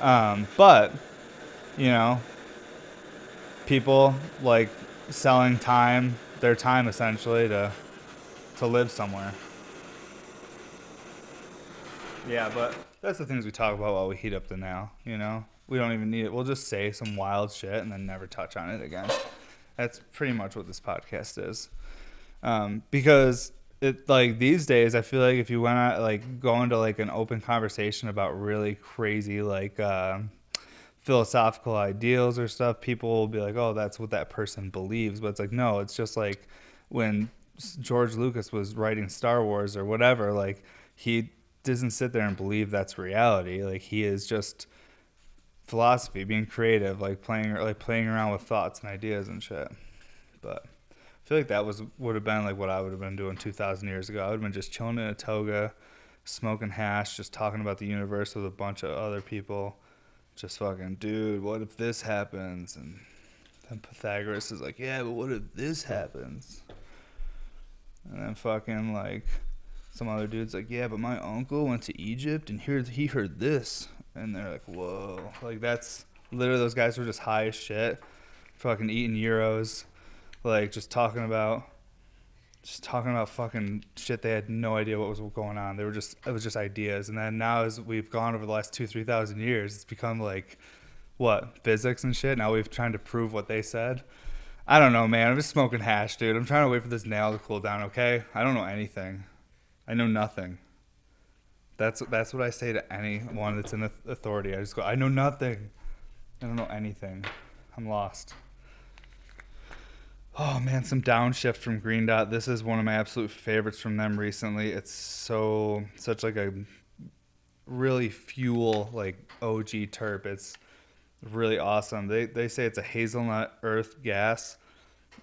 [SPEAKER 1] Um, but you know, people like selling time, their time essentially to to live somewhere. Yeah, but that's the things we talk about while we heat up the now. You know, we don't even need it. We'll just say some wild shit and then never touch on it again. That's pretty much what this podcast is. Um, because it like these days i feel like if you went out like go into like an open conversation about really crazy like uh, philosophical ideals or stuff people will be like oh that's what that person believes but it's like no it's just like when george lucas was writing star wars or whatever like he doesn't sit there and believe that's reality like he is just philosophy being creative like playing like playing around with thoughts and ideas and shit but I feel like that was would have been like what I would have been doing 2,000 years ago. I would have been just chilling in a toga, smoking hash, just talking about the universe with a bunch of other people. Just fucking, dude, what if this happens? And then Pythagoras is like, yeah, but what if this happens? And then fucking like some other dude's like, yeah, but my uncle went to Egypt and here he heard this, and they're like, whoa, like that's literally those guys were just high as shit, fucking eating euros like just talking about just talking about fucking shit they had no idea what was going on. They were just it was just ideas. And then now as we've gone over the last two three thousand years it's become like what physics and shit? Now we've trying to prove what they said. I don't know man. I'm just smoking hash dude. I'm trying to wait for this nail to cool down okay? I don't know anything. I know nothing that's that's what i say to anyone that's in authority i just go i know nothing i don't know anything i'm lost Oh man, some downshift from Green Dot. This is one of my absolute favorites from them recently. It's so such like a really fuel like OG terp. It's really awesome. They they say it's a hazelnut earth gas,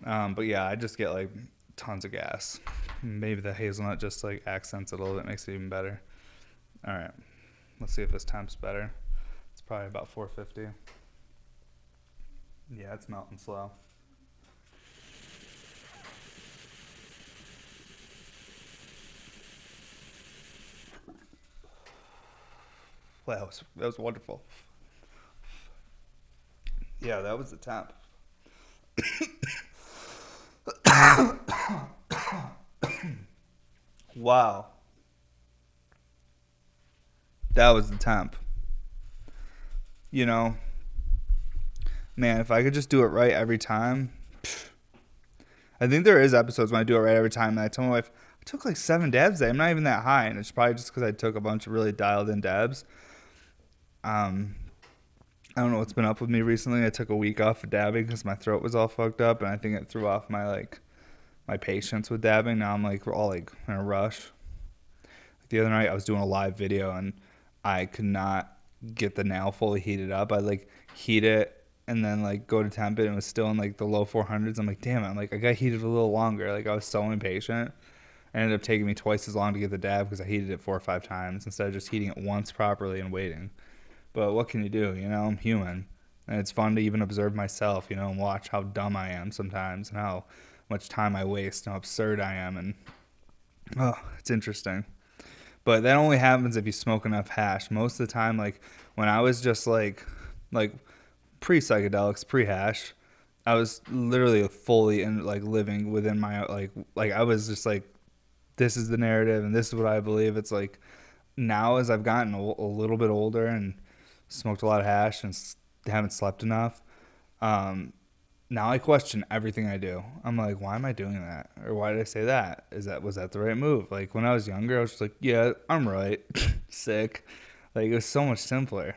[SPEAKER 1] um, but yeah, I just get like tons of gas. Maybe the hazelnut just like accents it a little bit, makes it even better. All right, let's see if this temp's better. It's probably about 450. Yeah, it's melting slow. Well, that was that was wonderful. Yeah, that was the temp. wow. That was the temp. You know, man, if I could just do it right every time. I think there is episodes when I do it right every time, and I tell my wife I took like seven dabs today. I'm not even that high, and it's probably just because I took a bunch of really dialed in dabs. Um, I don't know what's been up with me recently. I took a week off of dabbing because my throat was all fucked up, and I think it threw off my like my patience with dabbing. Now I'm like we're all like in a rush. Like the other night I was doing a live video and I could not get the nail fully heated up. I like heat it and then like go to temp it and it was still in like the low 400s. I'm like, damn it. I'm like, I got heated a little longer. Like I was so impatient. It ended up taking me twice as long to get the dab because I heated it four or five times instead of just heating it once properly and waiting. But what can you do? You know, I'm human. And it's fun to even observe myself, you know, and watch how dumb I am sometimes and how much time I waste and how absurd I am. And oh, it's interesting. But that only happens if you smoke enough hash. Most of the time, like when I was just like, like pre psychedelics, pre hash, I was literally fully in like living within my like like I was just like, this is the narrative and this is what I believe. It's like now as I've gotten a, a little bit older and smoked a lot of hash and haven't slept enough. Um, now I question everything I do. I'm like, why am I doing that? Or why did I say that? Is that was that the right move? Like when I was younger, I was just like, yeah, I'm right. Sick. Like it was so much simpler.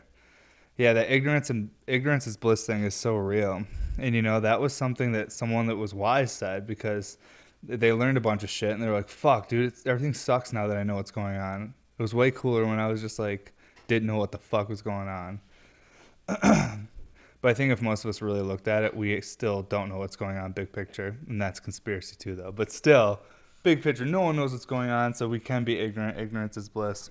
[SPEAKER 1] Yeah, that ignorance and ignorance is bliss thing is so real. And you know, that was something that someone that was wise said because they learned a bunch of shit and they're like, fuck, dude, everything sucks now that I know what's going on. It was way cooler when I was just like, didn't know what the fuck was going on. but I think if most of us really looked at it, we still don't know what's going on big picture, and that's conspiracy too, though. But still, big picture, no one knows what's going on, so we can be ignorant. Ignorance is bliss.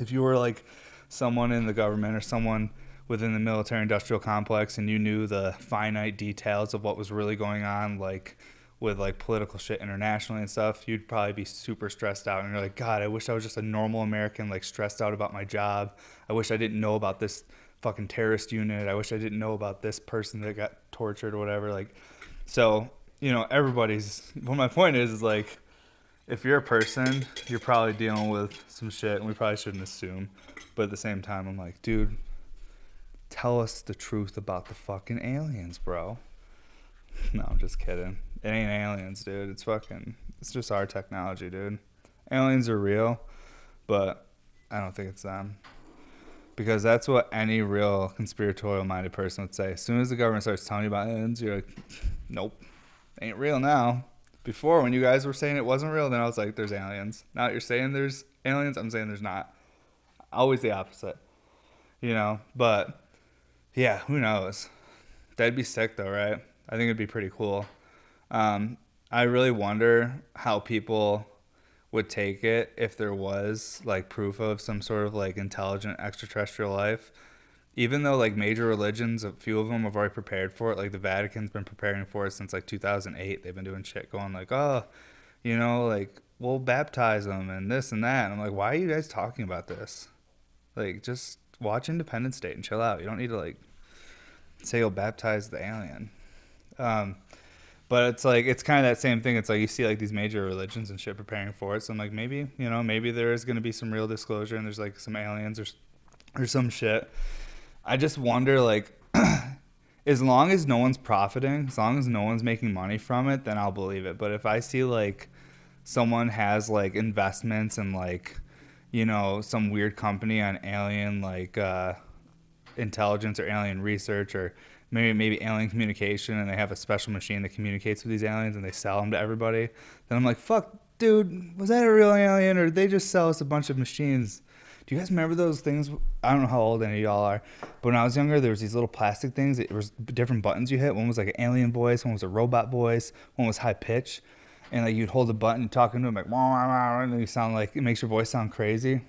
[SPEAKER 1] If you were like someone in the government or someone within the military industrial complex and you knew the finite details of what was really going on, like with like political shit internationally and stuff, you'd probably be super stressed out. And you're like, God, I wish I was just a normal American, like stressed out about my job. I wish I didn't know about this fucking terrorist unit. I wish I didn't know about this person that got tortured or whatever. Like, so you know, everybody's. What my point is is like, if you're a person, you're probably dealing with some shit, and we probably shouldn't assume. But at the same time, I'm like, dude, tell us the truth about the fucking aliens, bro. no, I'm just kidding. It ain't aliens, dude. It's fucking. It's just our technology, dude. Aliens are real, but I don't think it's them. Because that's what any real conspiratorial minded person would say. As soon as the government starts telling you about aliens, you're like, nope, ain't real now. Before, when you guys were saying it wasn't real, then I was like, there's aliens. Now you're saying there's aliens, I'm saying there's not. Always the opposite, you know? But yeah, who knows? That'd be sick though, right? I think it'd be pretty cool. Um, I really wonder how people would take it if there was like proof of some sort of like intelligent extraterrestrial life. Even though like major religions, a few of them have already prepared for it. Like the Vatican's been preparing for it since like 2008. They've been doing shit going like, oh, you know, like we'll baptize them and this and that. And I'm like, why are you guys talking about this? Like, just watch Independence Day and chill out. You don't need to like say you'll baptize the alien. Um, but it's like it's kind of that same thing. It's like you see like these major religions and shit preparing for it. So I'm like maybe you know maybe there is gonna be some real disclosure and there's like some aliens or or some shit. I just wonder like. as long as no one's profiting, as long as no one's making money from it, then I'll believe it. But if I see like someone has like investments and like you know some weird company on alien like uh, intelligence or alien research or maybe maybe alien communication and they have a special machine that communicates with these aliens and they sell them to everybody. Then i'm like fuck dude was that a real alien or did they just sell us a bunch of machines? Do you guys remember those things? I don't know how old any of y'all are but when i was younger there was these little plastic things it was different buttons you hit. One was like an alien voice one was a robot voice one was high pitch. And like you'd hold the button talking to them like and you sound like it makes your voice sound crazy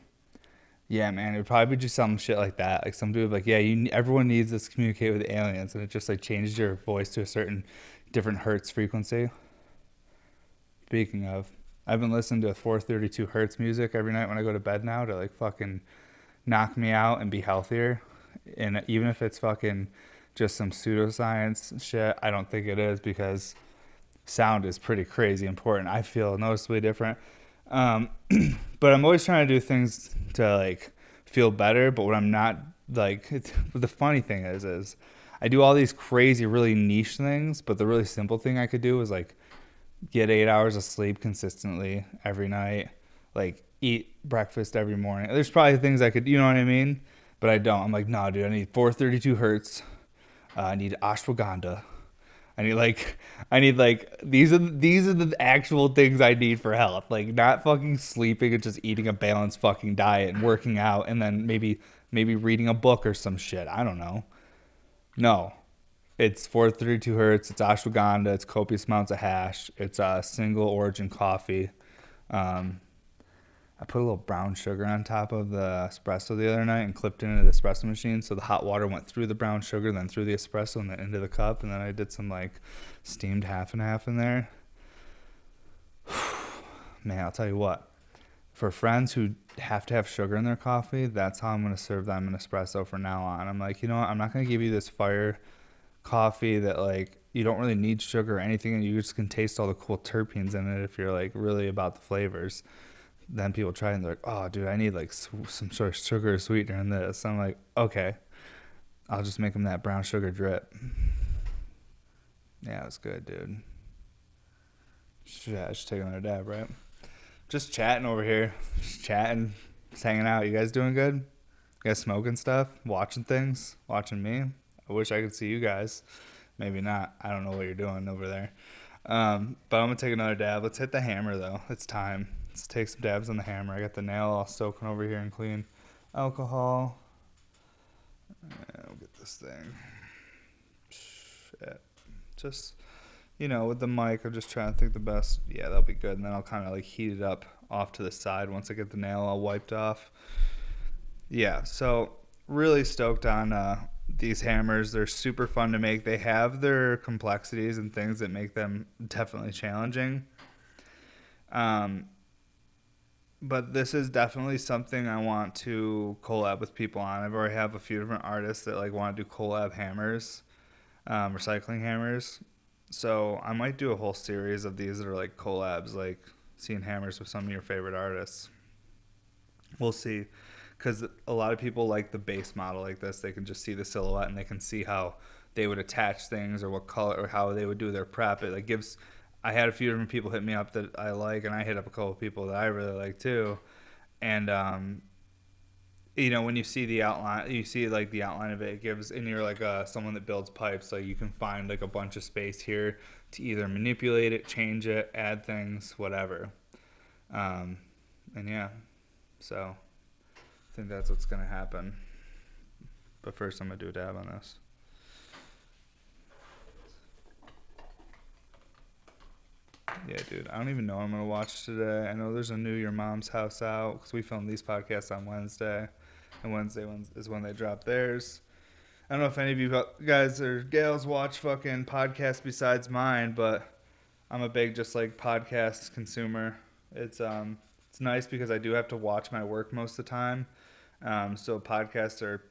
[SPEAKER 1] yeah, man, it would probably be just some shit like that. Like some dude like, yeah, you everyone needs this to communicate with aliens, and it just like changes your voice to a certain different hertz frequency. Speaking of, I've been listening to 432 hertz music every night when I go to bed now to like fucking knock me out and be healthier. And even if it's fucking just some pseudoscience shit, I don't think it is because sound is pretty crazy important. I feel noticeably different. Um, but I'm always trying to do things to like feel better. But what I'm not like, the funny thing is, is I do all these crazy, really niche things. But the really simple thing I could do is like get eight hours of sleep consistently every night, like eat breakfast every morning. There's probably things I could, you know what I mean? But I don't. I'm like, nah, dude, I need 432 hertz. Uh, I need ashwagandha. I need like I need like these are these are the actual things I need for health. Like not fucking sleeping and just eating a balanced fucking diet and working out and then maybe maybe reading a book or some shit. I don't know. No, it's 432 hertz. It's ashwagandha. It's copious amounts of hash. It's a single origin coffee. Um, I put a little brown sugar on top of the espresso the other night and clipped it into the espresso machine. So the hot water went through the brown sugar, then through the espresso, and then into the cup. And then I did some like steamed half and half in there. Man, I'll tell you what. For friends who have to have sugar in their coffee, that's how I'm going to serve them an espresso from now on. I'm like, you know what? I'm not going to give you this fire coffee that like you don't really need sugar or anything and you just can taste all the cool terpenes in it if you're like really about the flavors then people try and they're like oh dude i need like some sort of sugar sweetener in this i'm like okay i'll just make them that brown sugar drip yeah it was good dude yeah, I should take another dab, right? Just chatting over here, just chatting, just hanging out. You guys doing good? You guys smoking stuff, watching things, watching me. I wish I could see you guys. Maybe not. I don't know what you're doing over there. Um, but I'm gonna take another dab. Let's hit the hammer though. It's time. Let's take some dabs on the hammer. I got the nail all soaking over here and clean. Alcohol. We'll get this thing. Shit. Just you know, with the mic, I'm just trying to think the best. Yeah, that'll be good. And then I'll kind of like heat it up off to the side once I get the nail all wiped off. Yeah, so really stoked on uh, these hammers. They're super fun to make. They have their complexities and things that make them definitely challenging. Um, but this is definitely something I want to collab with people on. I've already have a few different artists that like want to do collab hammers, um, recycling hammers. So I might do a whole series of these that are like collabs, like seeing hammers with some of your favorite artists. We'll see because a lot of people like the base model like this. They can just see the silhouette and they can see how they would attach things or what color or how they would do their prep. It like gives. I had a few different people hit me up that I like, and I hit up a couple of people that I really like too. And um, you know, when you see the outline, you see like the outline of it, it gives, and you're like uh, someone that builds pipes, like you can find like a bunch of space here to either manipulate it, change it, add things, whatever. Um, and yeah, so I think that's what's gonna happen. But first, I'm gonna do a dab on this. Yeah, dude. I don't even know what I'm gonna watch today. I know there's a new Your Mom's House out because we filmed these podcasts on Wednesday, and Wednesday is when they drop theirs. I don't know if any of you guys or gals watch fucking podcasts besides mine, but I'm a big just like podcast consumer. It's um it's nice because I do have to watch my work most of the time, um, so podcasts are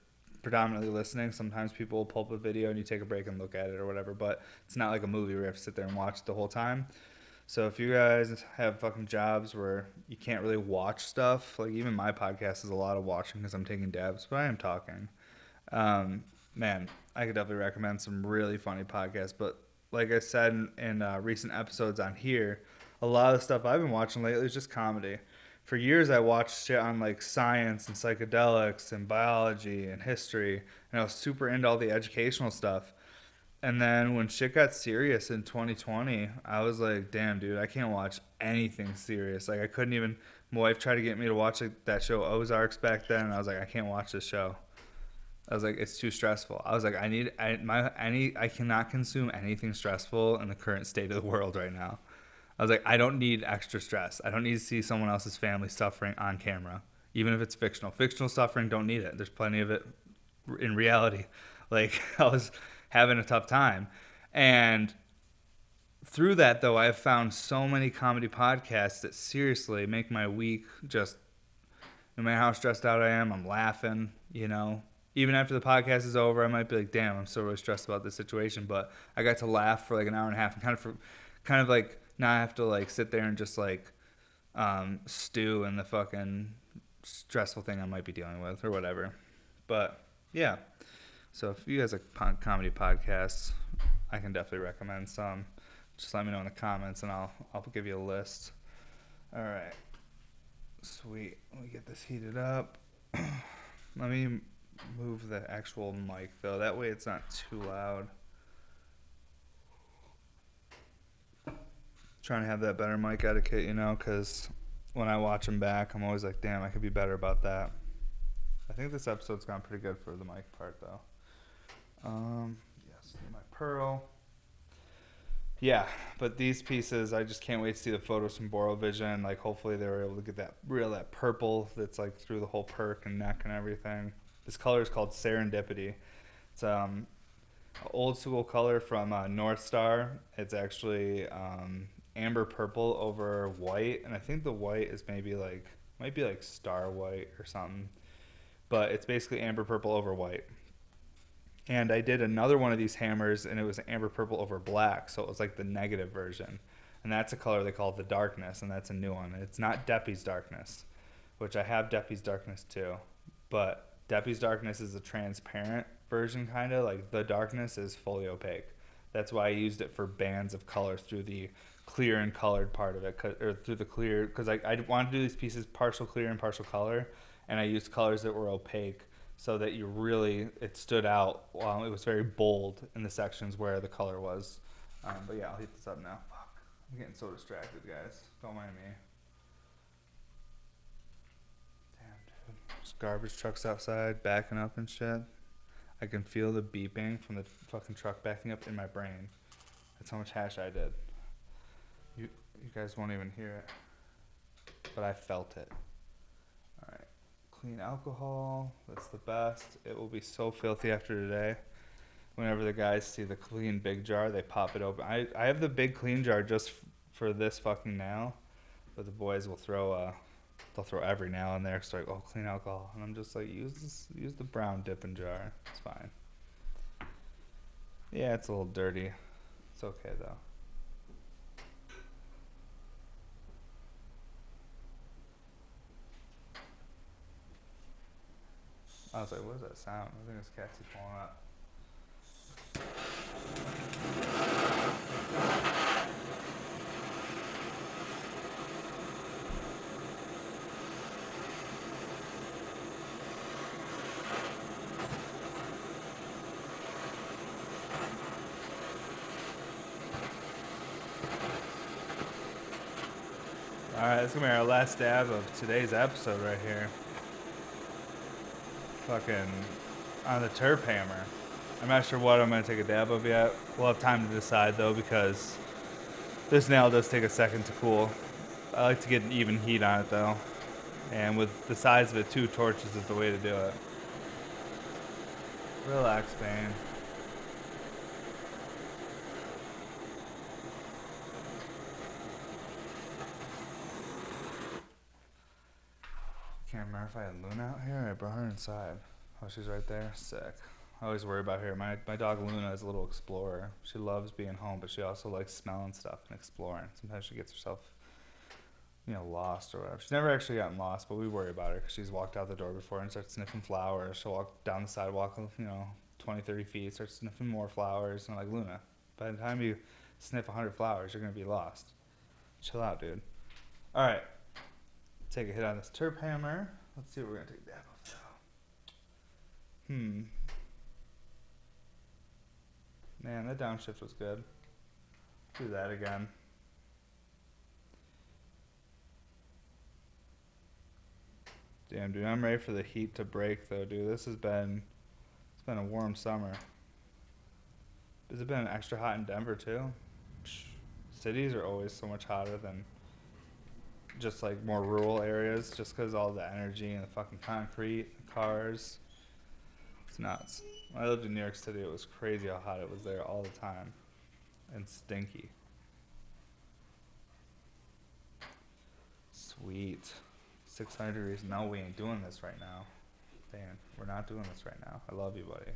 [SPEAKER 1] predominantly listening. Sometimes people pull up a video and you take a break and look at it or whatever, but it's not like a movie where you have to sit there and watch the whole time. So if you guys have fucking jobs where you can't really watch stuff, like even my podcast is a lot of watching because I'm taking dabs, but I am talking. Um, man, I could definitely recommend some really funny podcasts. But like I said in, in uh, recent episodes on here, a lot of the stuff I've been watching lately is just comedy for years I watched shit on like science and psychedelics and biology and history, and I was super into all the educational stuff. And then when shit got serious in 2020, I was like, damn, dude, I can't watch anything serious. Like, I couldn't even. My wife tried to get me to watch like, that show Ozarks back then, and I was like, I can't watch this show. I was like, it's too stressful. I was like, I need, I my any, I cannot consume anything stressful in the current state of the world right now. I was like, I don't need extra stress. I don't need to see someone else's family suffering on camera, even if it's fictional. Fictional suffering, don't need it. There's plenty of it in reality. Like, I was having a tough time. And through that, though, I've found so many comedy podcasts that seriously make my week just no matter how stressed out I am, I'm laughing, you know. Even after the podcast is over, I might be like, damn, I'm so really stressed about this situation. But I got to laugh for like an hour and a half and kind of, for, kind of like, now I have to like sit there and just like um, stew in the fucking stressful thing I might be dealing with or whatever. But yeah, so if you guys like comedy podcasts, I can definitely recommend some. Just let me know in the comments and I'll I'll give you a list. All right, sweet. Let me get this heated up. let me move the actual mic though. That way it's not too loud. trying to have that better mic etiquette, you know, because when I watch them back, I'm always like, damn, I could be better about that. I think this episode's gone pretty good for the mic part though. Um, yes, my pearl. Yeah, but these pieces, I just can't wait to see the photos from Borovision. Like, hopefully, they were able to get that real that purple that's like through the whole perk and neck and everything. This color is called Serendipity. It's um, old school color from uh, North Star. It's actually um, amber purple over white, and I think the white is maybe like might be like star white or something. But it's basically amber purple over white. And I did another one of these hammers, and it was amber purple over black, so it was like the negative version. And that's a color they call the darkness, and that's a new one. It's not Deppy's darkness, which I have Deppy's darkness too, but Deppy's darkness is a transparent version, kind of like the darkness is fully opaque. That's why I used it for bands of color through the clear and colored part of it, or through the clear, because I, I wanted to do these pieces partial clear and partial color, and I used colors that were opaque so that you really it stood out. Well, it was very bold in the sections where the color was. Um, but yeah, I'll heat this up now. Fuck, I'm getting so distracted, guys. Don't mind me. Damn, dude. There's garbage trucks outside backing up and shit. I can feel the beeping from the fucking truck backing up in my brain. That's how much hash I did. You you guys won't even hear it, but I felt it clean alcohol. That's the best. It will be so filthy after today. Whenever the guys see the clean big jar, they pop it open. I, I have the big clean jar just f- for this fucking now, but the boys will throw uh they'll throw every now and there. So like, oh, clean alcohol, and I'm just like, use this, use the brown dipping jar. It's fine. Yeah, it's a little dirty. It's okay though. I was like, what is that sound? I think it's Cassie pulling up. All right, this is gonna be our last dab of today's episode right here fucking on the Terp Hammer. I'm not sure what I'm gonna take a dab of yet. We'll have time to decide though because this nail does take a second to cool. I like to get an even heat on it though. And with the size of it, two torches is the way to do it. Relax, Bane. Can't remember I had Luna out here I brought her inside. Oh, she's right there. Sick. I always worry about her. My my dog Luna is a little explorer. She loves being home, but she also likes smelling stuff and exploring. Sometimes she gets herself, you know, lost or whatever. She's never actually gotten lost, but we worry about her because she's walked out the door before and starts sniffing flowers. She'll walk down the sidewalk, you know, 20, 30 feet, start sniffing more flowers. And I'm like, Luna, by the time you sniff 100 flowers, you're to be lost. Chill out, dude. All right take a hit on this Terp Hammer. Let's see what we're gonna take that off. Hmm. Man, that downshift was good. Do that again. Damn, dude, I'm ready for the heat to break, though, dude. This has been, it's been a warm summer. Has it been extra hot in Denver too? Cities are always so much hotter than just like more rural areas, just because all the energy and the fucking concrete, cars. It's nuts. When I lived in New York City, it was crazy how hot it was there all the time, and stinky. Sweet. 600 degrees. No, we ain't doing this right now. Dan, we're not doing this right now. I love you, buddy.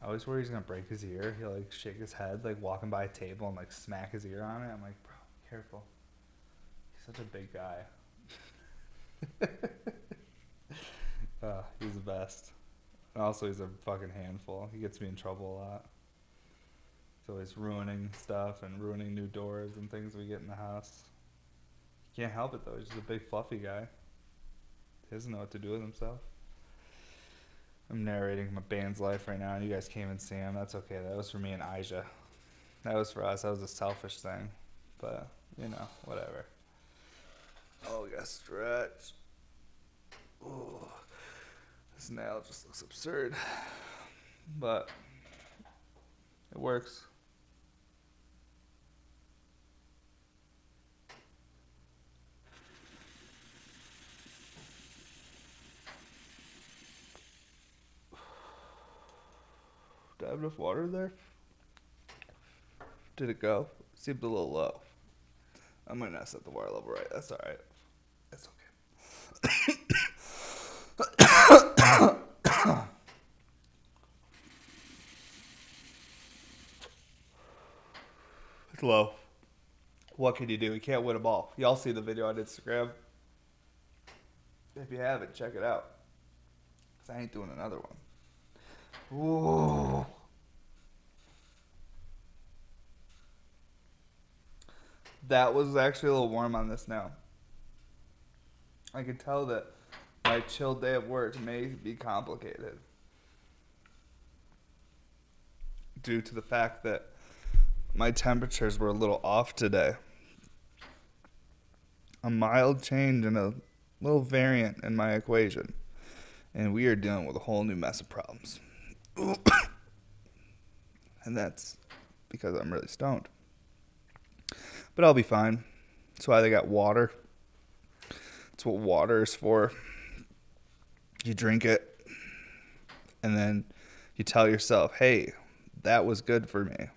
[SPEAKER 1] I always worry he's gonna break his ear. He'll like shake his head, like walking by a table and like smack his ear on it. I'm like, Careful. He's such a big guy. uh, he's the best. And also, he's a fucking handful. He gets me in trouble a lot. He's always ruining stuff and ruining new doors and things we get in the house. He can't help it though. He's just a big fluffy guy. He doesn't know what to do with himself. I'm narrating my Bane's life right now, and you guys came and see him. That's okay. That was for me and Aja. That was for us. That was a selfish thing. But you know, whatever. Oh, we got stretch. Ooh, this nail just looks absurd, but it works. Do I have enough water there? Did it go? Seemed a little low. I might not set the water level right. That's all right. That's okay. it's low. What can you do? You can't win them all. Y'all see the video on Instagram. If you haven't, check it out. Cause I ain't doing another one. Ooh. That was actually a little warm on this now. I can tell that my chill day of work may be complicated due to the fact that my temperatures were a little off today. A mild change and a little variant in my equation. And we are dealing with a whole new mess of problems. and that's because I'm really stoned. But I'll be fine. That's why they got water. That's what water is for. You drink it, and then you tell yourself, hey, that was good for me.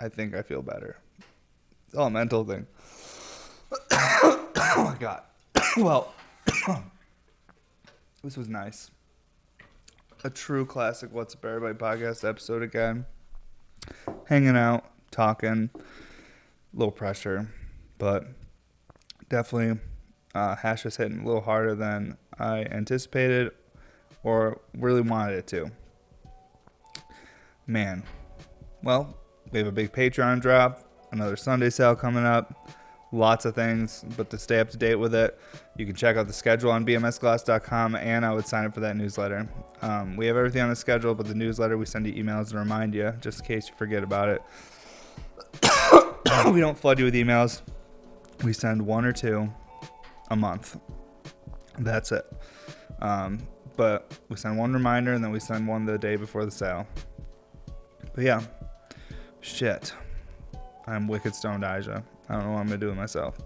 [SPEAKER 1] I think I feel better. It's all a mental thing. oh my God. well, this was nice. A true classic What's Up Everybody podcast episode again. Hanging out, talking, a little pressure, but definitely uh, Hash is hitting a little harder than I anticipated or really wanted it to. Man, well, we have a big Patreon drop, another Sunday sale coming up, lots of things. But to stay up to date with it, you can check out the schedule on bmsglass.com, and I would sign up for that newsletter. Um, we have everything on the schedule, but the newsletter we send you emails to remind you, just in case you forget about it. we don't flood you with emails. We send one or two a month. That's it. Um, but we send one reminder and then we send one the day before the sale. But yeah, shit. I'm wicked stoned, Aja. I don't know what I'm gonna do with myself.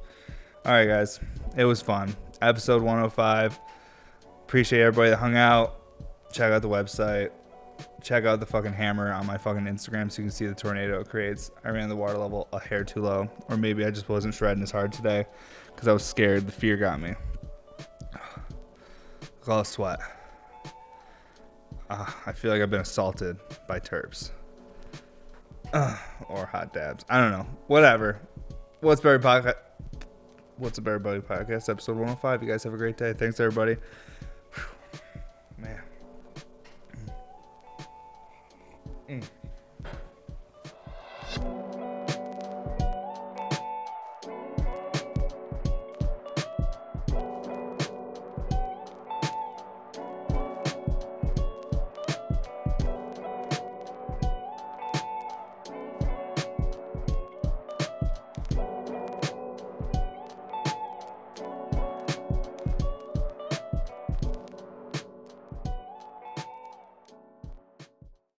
[SPEAKER 1] All right, guys, it was fun. Episode 105. Appreciate everybody that hung out. Check out the website. Check out the fucking hammer on my fucking Instagram so you can see the tornado it creates. I ran the water level a hair too low, or maybe I just wasn't shredding as hard today because I was scared. The fear got me. Look all the sweat. Uh, I feel like I've been assaulted by terps. Uh, or hot dabs. I don't know. Whatever. What's Berry Podcast? What's a Berry Buddy Podcast? Episode 105. You guys have a great day. Thanks, everybody. Mm.